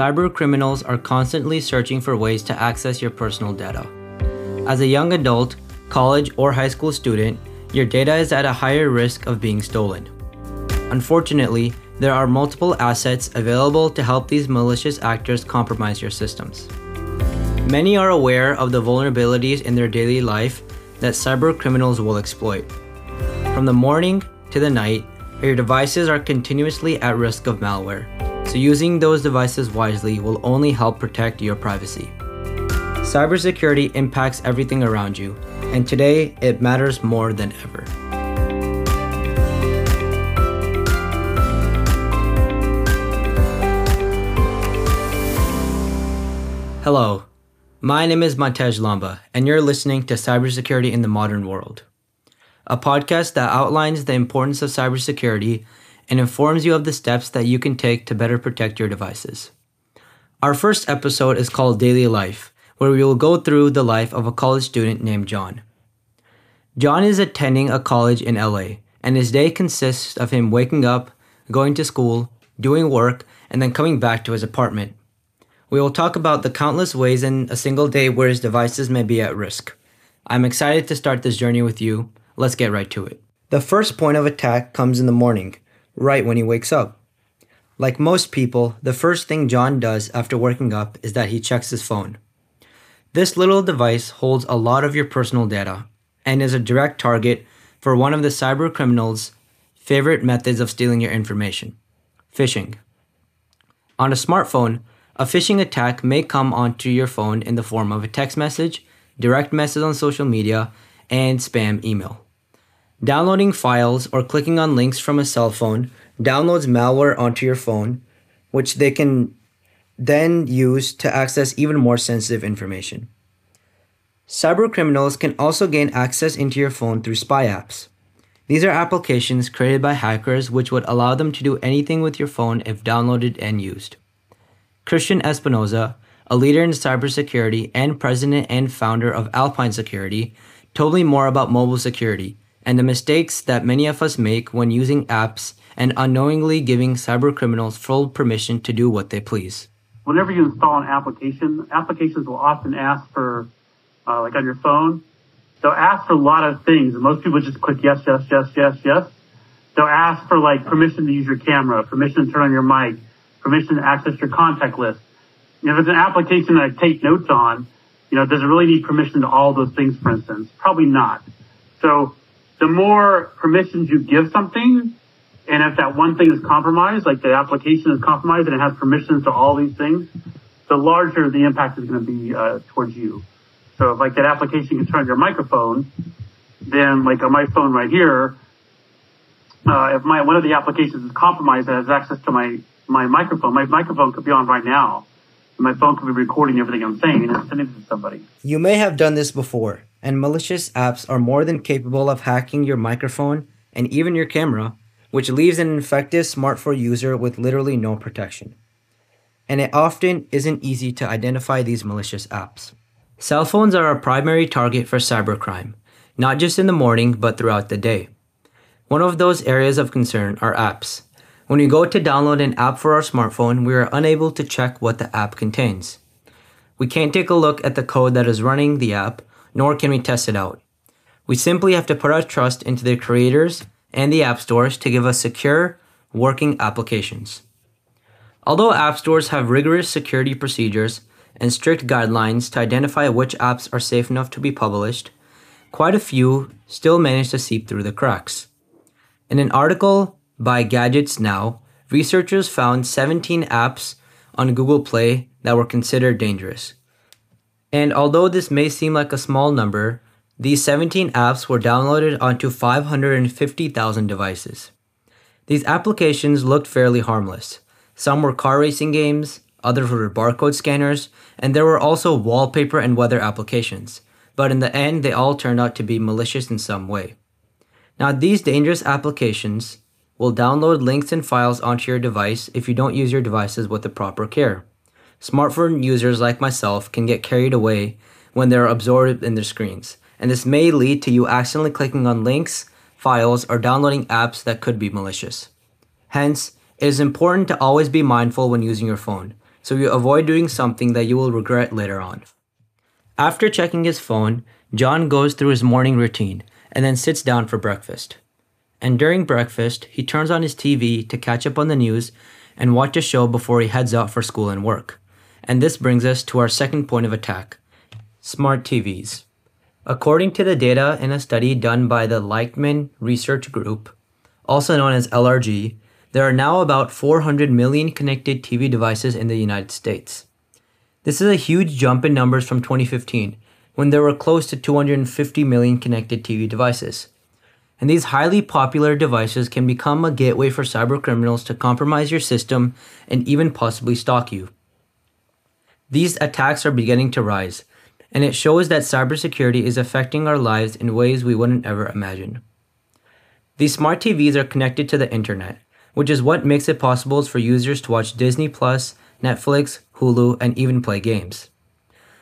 cyber criminals are constantly searching for ways to access your personal data. As a young adult, college, or high school student, your data is at a higher risk of being stolen. Unfortunately, there are multiple assets available to help these malicious actors compromise your systems. Many are aware of the vulnerabilities in their daily life that cyber criminals will exploit. From the morning to the night, your devices are continuously at risk of malware, so using those devices wisely will only help protect your privacy. Cybersecurity impacts everything around you, and today it matters more than ever. Hello, my name is Mantej Lamba, and you're listening to Cybersecurity in the Modern World, a podcast that outlines the importance of cybersecurity and informs you of the steps that you can take to better protect your devices. Our first episode is called Daily Life, where we will go through the life of a college student named John. John is attending a college in LA, and his day consists of him waking up, going to school, doing work, and then coming back to his apartment. We will talk about the countless ways in a single day where his devices may be at risk. I'm excited to start this journey with you. Let's get right to it. The first point of attack comes in the morning, right when he wakes up. Like most people, the first thing John does after waking up is that he checks his phone. This little device holds a lot of your personal data and is a direct target for one of the cyber criminals' favorite methods of stealing your information phishing. On a smartphone, a phishing attack may come onto your phone in the form of a text message, direct message on social media, and spam email. Downloading files or clicking on links from a cell phone downloads malware onto your phone, which they can then use to access even more sensitive information. Cyber criminals can also gain access into your phone through spy apps. These are applications created by hackers which would allow them to do anything with your phone if downloaded and used. Christian Espinosa, a leader in cybersecurity and president and founder of Alpine Security, told me more about mobile security and the mistakes that many of us make when using apps and unknowingly giving cybercriminals full permission to do what they please. Whenever you install an application, applications will often ask for, uh, like on your phone, they'll ask for a lot of things. Most people just click yes, yes, yes, yes, yes. They'll ask for like permission to use your camera, permission to turn on your mic, permission to access your contact list. If it's an application that I take notes on, you know, does it really need permission to all those things, for instance? Probably not. So the more permissions you give something, and if that one thing is compromised, like the application is compromised and it has permissions to all these things, the larger the impact is going to be uh, towards you. So if like that application can turn on your microphone, then like on my phone right here, uh, if my one of the applications is compromised that has access to my my microphone. My microphone could be on right now. My phone could be recording everything I'm saying and sending it to somebody. You may have done this before, and malicious apps are more than capable of hacking your microphone and even your camera, which leaves an infected smartphone user with literally no protection. And it often isn't easy to identify these malicious apps. Cell phones are a primary target for cybercrime, not just in the morning, but throughout the day. One of those areas of concern are apps, when we go to download an app for our smartphone, we are unable to check what the app contains. We can't take a look at the code that is running the app, nor can we test it out. We simply have to put our trust into the creators and the app stores to give us secure, working applications. Although app stores have rigorous security procedures and strict guidelines to identify which apps are safe enough to be published, quite a few still manage to seep through the cracks. In an article by Gadgets Now, researchers found 17 apps on Google Play that were considered dangerous. And although this may seem like a small number, these 17 apps were downloaded onto 550,000 devices. These applications looked fairly harmless. Some were car racing games, others were barcode scanners, and there were also wallpaper and weather applications. But in the end, they all turned out to be malicious in some way. Now, these dangerous applications will download links and files onto your device if you don't use your devices with the proper care. Smartphone users like myself can get carried away when they're absorbed in their screens, and this may lead to you accidentally clicking on links, files, or downloading apps that could be malicious. Hence, it is important to always be mindful when using your phone. so you avoid doing something that you will regret later on. After checking his phone, John goes through his morning routine and then sits down for breakfast. And during breakfast, he turns on his TV to catch up on the news and watch a show before he heads out for school and work. And this brings us to our second point of attack smart TVs. According to the data in a study done by the Leichtman Research Group, also known as LRG, there are now about 400 million connected TV devices in the United States. This is a huge jump in numbers from 2015, when there were close to 250 million connected TV devices. And these highly popular devices can become a gateway for cybercriminals to compromise your system and even possibly stalk you. These attacks are beginning to rise, and it shows that cybersecurity is affecting our lives in ways we wouldn't ever imagine. These smart TVs are connected to the internet, which is what makes it possible for users to watch Disney Plus, Netflix, Hulu, and even play games.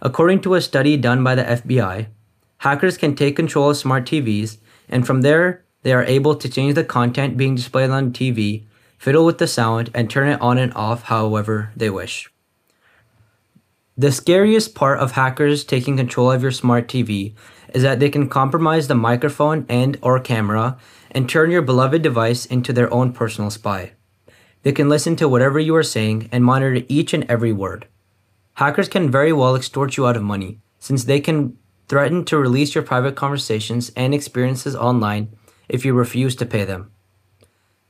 According to a study done by the FBI, hackers can take control of smart TVs, and from there, they are able to change the content being displayed on TV, fiddle with the sound, and turn it on and off however they wish. The scariest part of hackers taking control of your smart TV is that they can compromise the microphone and or camera and turn your beloved device into their own personal spy. They can listen to whatever you are saying and monitor each and every word. Hackers can very well extort you out of money since they can threaten to release your private conversations and experiences online if you refuse to pay them.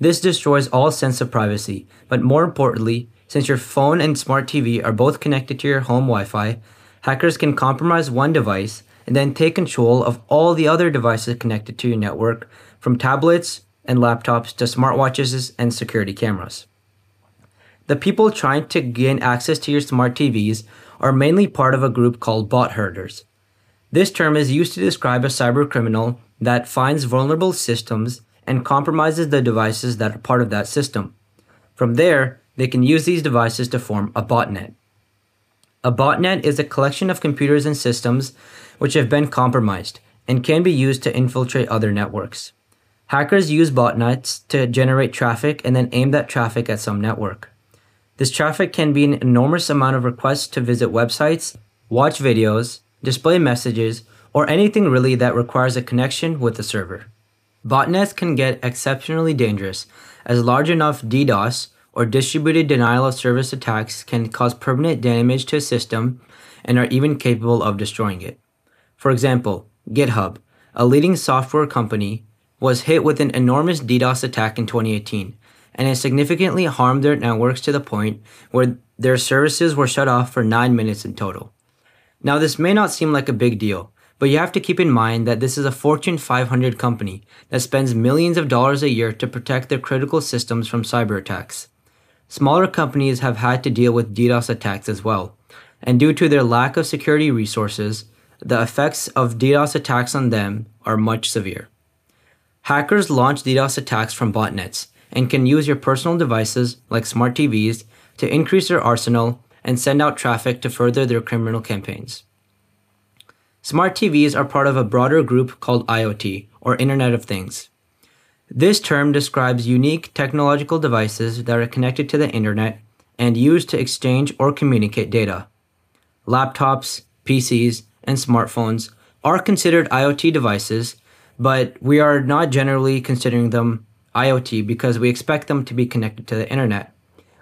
This destroys all sense of privacy, but more importantly, since your phone and smart TV are both connected to your home Wi Fi, hackers can compromise one device and then take control of all the other devices connected to your network, from tablets and laptops to smartwatches and security cameras. The people trying to gain access to your smart TVs are mainly part of a group called bot herders. This term is used to describe a cybercriminal that finds vulnerable systems and compromises the devices that are part of that system. From there, they can use these devices to form a botnet. A botnet is a collection of computers and systems which have been compromised and can be used to infiltrate other networks. Hackers use botnets to generate traffic and then aim that traffic at some network. This traffic can be an enormous amount of requests to visit websites, watch videos, display messages, or anything really that requires a connection with the server. Botnets can get exceptionally dangerous, as large enough DDoS or distributed denial of service attacks can cause permanent damage to a system and are even capable of destroying it. For example, GitHub, a leading software company, was hit with an enormous DDoS attack in 2018, and it significantly harmed their networks to the point where their services were shut off for 9 minutes in total. Now, this may not seem like a big deal, but you have to keep in mind that this is a Fortune 500 company that spends millions of dollars a year to protect their critical systems from cyber attacks. Smaller companies have had to deal with DDoS attacks as well, and due to their lack of security resources, the effects of DDoS attacks on them are much severe. Hackers launch DDoS attacks from botnets and can use your personal devices, like smart TVs, to increase their arsenal and send out traffic to further their criminal campaigns. Smart TVs are part of a broader group called IoT, or Internet of Things. This term describes unique technological devices that are connected to the internet and used to exchange or communicate data. Laptops, PCs, and smartphones are considered IoT devices, but we are not generally considering them IoT because we expect them to be connected to the internet.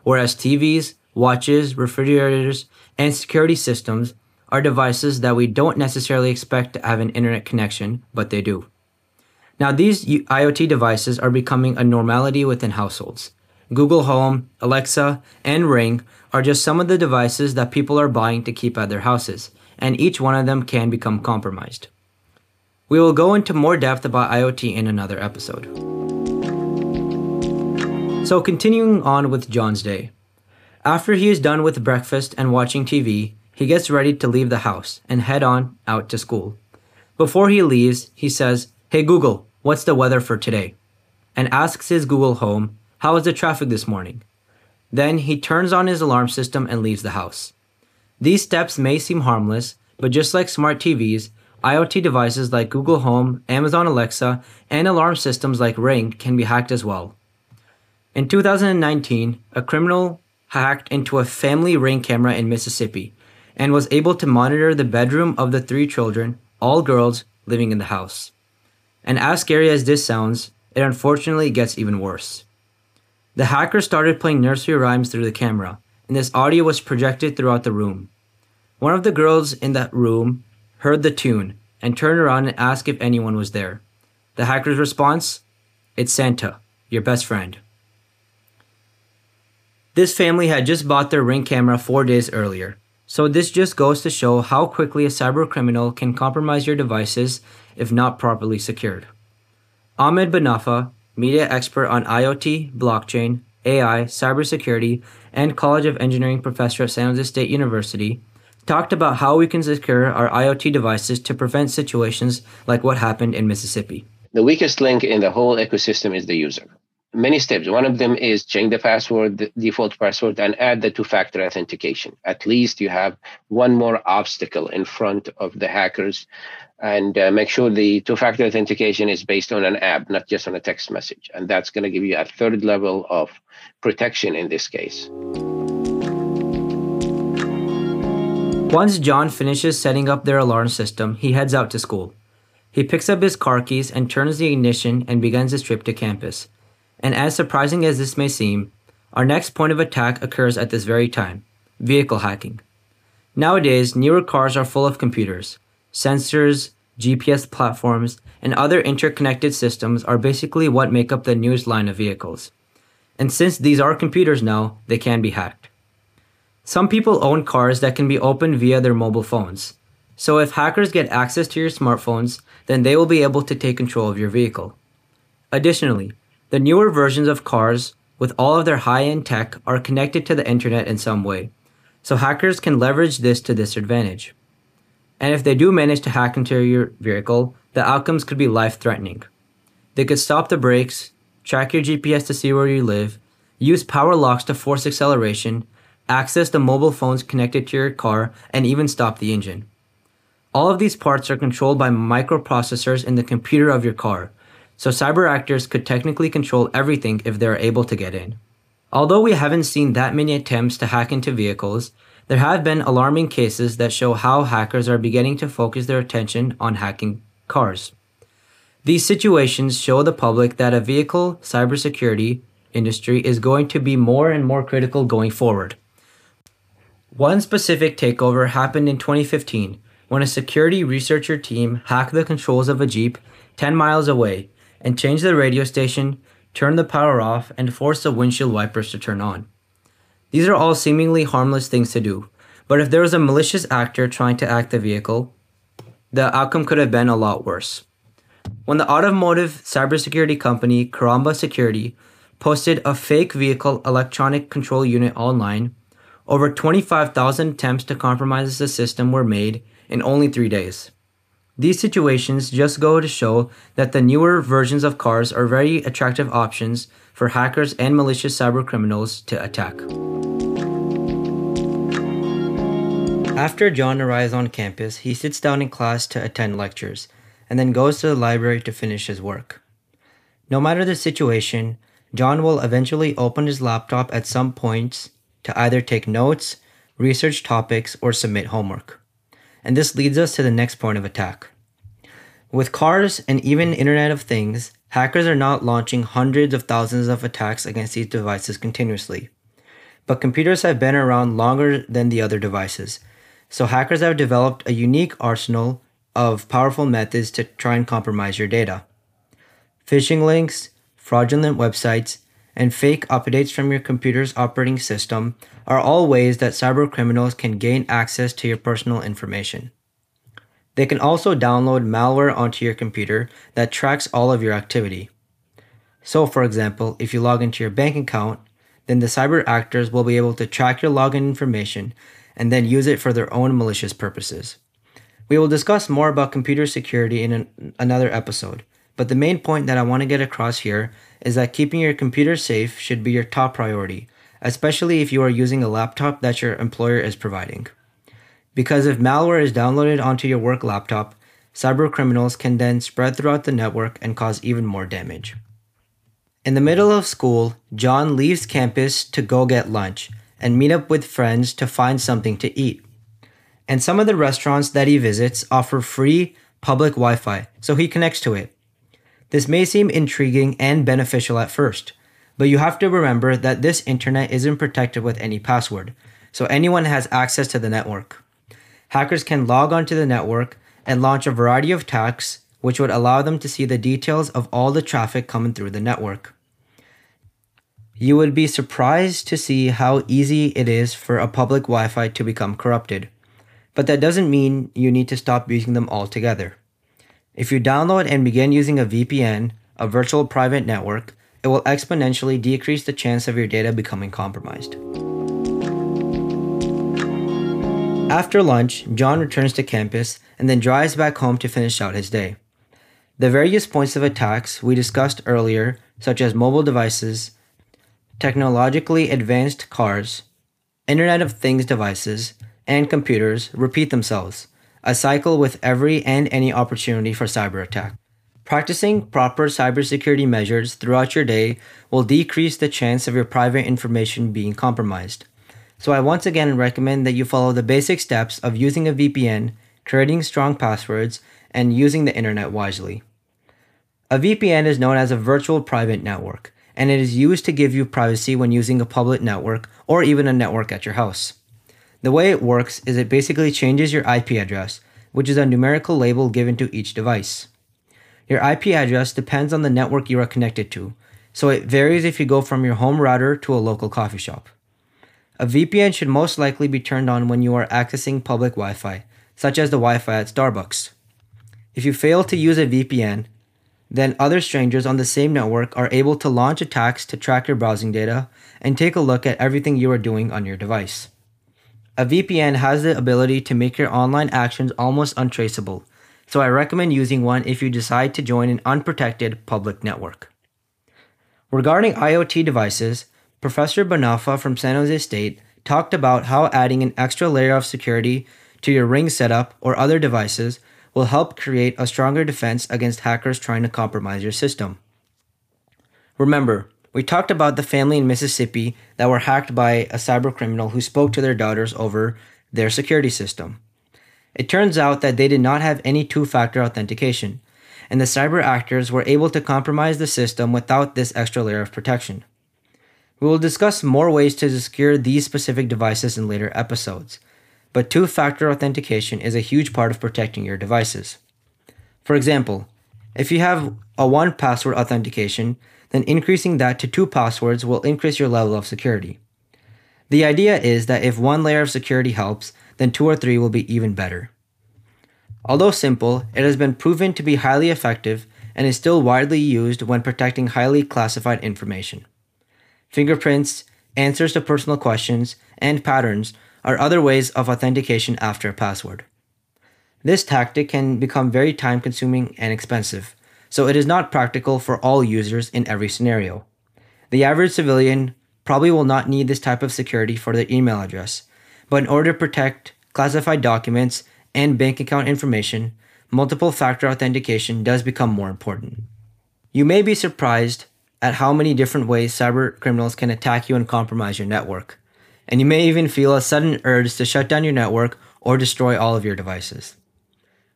Whereas TVs, watches, refrigerators, and security systems are devices that we don't necessarily expect to have an internet connection, but they do. Now, these IoT devices are becoming a normality within households. Google Home, Alexa, and Ring are just some of the devices that people are buying to keep at their houses, and each one of them can become compromised. We will go into more depth about IoT in another episode. So, continuing on with John's day. After he is done with breakfast and watching TV, he gets ready to leave the house and head on out to school. Before he leaves, he says, Hey Google, what's the weather for today? And asks his Google Home, How is the traffic this morning? Then he turns on his alarm system and leaves the house. These steps may seem harmless, but just like smart TVs, IoT devices like Google Home, Amazon Alexa, and alarm systems like Ring can be hacked as well. In 2019, a criminal hacked into a family ring camera in Mississippi and was able to monitor the bedroom of the three children, all girls, living in the house. And as scary as this sounds, it unfortunately gets even worse. The hacker started playing nursery rhymes through the camera, and this audio was projected throughout the room. One of the girls in that room heard the tune and turned around and asked if anyone was there. The hacker's response It's Santa, your best friend. This family had just bought their ring camera four days earlier, so this just goes to show how quickly a cyber criminal can compromise your devices if not properly secured. Ahmed Banafa, media expert on IoT, blockchain, AI, cybersecurity, and College of Engineering professor at San Jose State University, talked about how we can secure our IoT devices to prevent situations like what happened in Mississippi. The weakest link in the whole ecosystem is the user. Many steps. One of them is change the password, the default password, and add the two factor authentication. At least you have one more obstacle in front of the hackers. And uh, make sure the two factor authentication is based on an app, not just on a text message. And that's going to give you a third level of protection in this case. Once John finishes setting up their alarm system, he heads out to school. He picks up his car keys and turns the ignition and begins his trip to campus. And as surprising as this may seem, our next point of attack occurs at this very time vehicle hacking. Nowadays, newer cars are full of computers. Sensors, GPS platforms, and other interconnected systems are basically what make up the newest line of vehicles. And since these are computers now, they can be hacked. Some people own cars that can be opened via their mobile phones. So if hackers get access to your smartphones, then they will be able to take control of your vehicle. Additionally, the newer versions of cars with all of their high-end tech are connected to the internet in some way, so hackers can leverage this to disadvantage. And if they do manage to hack into your vehicle, the outcomes could be life-threatening. They could stop the brakes, track your GPS to see where you live, use power locks to force acceleration, access the mobile phones connected to your car, and even stop the engine. All of these parts are controlled by microprocessors in the computer of your car, so cyber actors could technically control everything if they are able to get in. Although we haven't seen that many attempts to hack into vehicles, there have been alarming cases that show how hackers are beginning to focus their attention on hacking cars. These situations show the public that a vehicle cybersecurity industry is going to be more and more critical going forward. One specific takeover happened in 2015 when a security researcher team hacked the controls of a Jeep 10 miles away and change the radio station, turn the power off, and force the windshield wipers to turn on. These are all seemingly harmless things to do, but if there was a malicious actor trying to hack the vehicle, the outcome could have been a lot worse. When the automotive cybersecurity company Karamba Security posted a fake vehicle electronic control unit online, over 25,000 attempts to compromise the system were made in only three days. These situations just go to show that the newer versions of cars are very attractive options for hackers and malicious cybercriminals to attack. After John arrives on campus, he sits down in class to attend lectures and then goes to the library to finish his work. No matter the situation, John will eventually open his laptop at some points to either take notes, research topics, or submit homework. And this leads us to the next point of attack. With cars and even Internet of Things, hackers are not launching hundreds of thousands of attacks against these devices continuously. But computers have been around longer than the other devices, so hackers have developed a unique arsenal of powerful methods to try and compromise your data. Phishing links, fraudulent websites, and fake updates from your computer's operating system are all ways that cyber criminals can gain access to your personal information. They can also download malware onto your computer that tracks all of your activity. So, for example, if you log into your bank account, then the cyber actors will be able to track your login information and then use it for their own malicious purposes. We will discuss more about computer security in an, another episode, but the main point that I want to get across here is that keeping your computer safe should be your top priority, especially if you are using a laptop that your employer is providing. Because if malware is downloaded onto your work laptop, cyber criminals can then spread throughout the network and cause even more damage. In the middle of school, John leaves campus to go get lunch and meet up with friends to find something to eat. And some of the restaurants that he visits offer free public Wi Fi, so he connects to it. This may seem intriguing and beneficial at first, but you have to remember that this internet isn't protected with any password, so anyone has access to the network. Hackers can log onto the network and launch a variety of attacks, which would allow them to see the details of all the traffic coming through the network. You would be surprised to see how easy it is for a public Wi Fi to become corrupted. But that doesn't mean you need to stop using them altogether. If you download and begin using a VPN, a virtual private network, it will exponentially decrease the chance of your data becoming compromised. After lunch, John returns to campus and then drives back home to finish out his day. The various points of attacks we discussed earlier, such as mobile devices, technologically advanced cars, Internet of Things devices, and computers, repeat themselves a cycle with every and any opportunity for cyber attack. Practicing proper cybersecurity measures throughout your day will decrease the chance of your private information being compromised. So, I once again recommend that you follow the basic steps of using a VPN, creating strong passwords, and using the internet wisely. A VPN is known as a virtual private network, and it is used to give you privacy when using a public network or even a network at your house. The way it works is it basically changes your IP address, which is a numerical label given to each device. Your IP address depends on the network you are connected to, so it varies if you go from your home router to a local coffee shop. A VPN should most likely be turned on when you are accessing public Wi Fi, such as the Wi Fi at Starbucks. If you fail to use a VPN, then other strangers on the same network are able to launch attacks to track your browsing data and take a look at everything you are doing on your device. A VPN has the ability to make your online actions almost untraceable, so I recommend using one if you decide to join an unprotected public network. Regarding IoT devices, Professor Banafa from San Jose State talked about how adding an extra layer of security to your Ring setup or other devices will help create a stronger defense against hackers trying to compromise your system. Remember, we talked about the family in Mississippi that were hacked by a cyber criminal who spoke to their daughters over their security system. It turns out that they did not have any two factor authentication, and the cyber actors were able to compromise the system without this extra layer of protection. We will discuss more ways to secure these specific devices in later episodes, but two factor authentication is a huge part of protecting your devices. For example, if you have a one password authentication, then increasing that to two passwords will increase your level of security. The idea is that if one layer of security helps, then two or three will be even better. Although simple, it has been proven to be highly effective and is still widely used when protecting highly classified information. Fingerprints, answers to personal questions, and patterns are other ways of authentication after a password. This tactic can become very time consuming and expensive, so it is not practical for all users in every scenario. The average civilian probably will not need this type of security for their email address, but in order to protect classified documents and bank account information, multiple factor authentication does become more important. You may be surprised at how many different ways cyber criminals can attack you and compromise your network, and you may even feel a sudden urge to shut down your network or destroy all of your devices.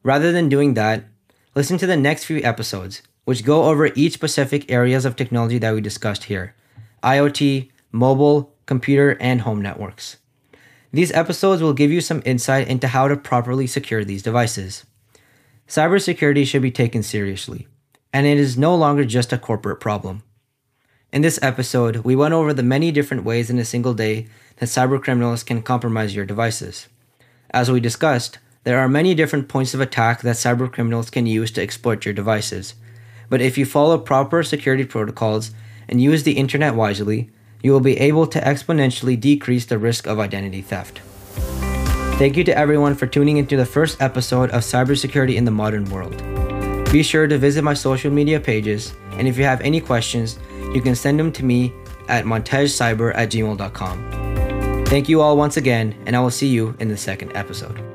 Rather than doing that, Listen to the next few episodes, which go over each specific areas of technology that we discussed here IoT, mobile, computer, and home networks. These episodes will give you some insight into how to properly secure these devices. Cybersecurity should be taken seriously, and it is no longer just a corporate problem. In this episode, we went over the many different ways in a single day that cybercriminals can compromise your devices. As we discussed, there are many different points of attack that cybercriminals can use to exploit your devices. But if you follow proper security protocols and use the internet wisely, you will be able to exponentially decrease the risk of identity theft. Thank you to everyone for tuning into the first episode of Cybersecurity in the Modern World. Be sure to visit my social media pages, and if you have any questions, you can send them to me at mantejcyber at gmail.com. Thank you all once again, and I will see you in the second episode.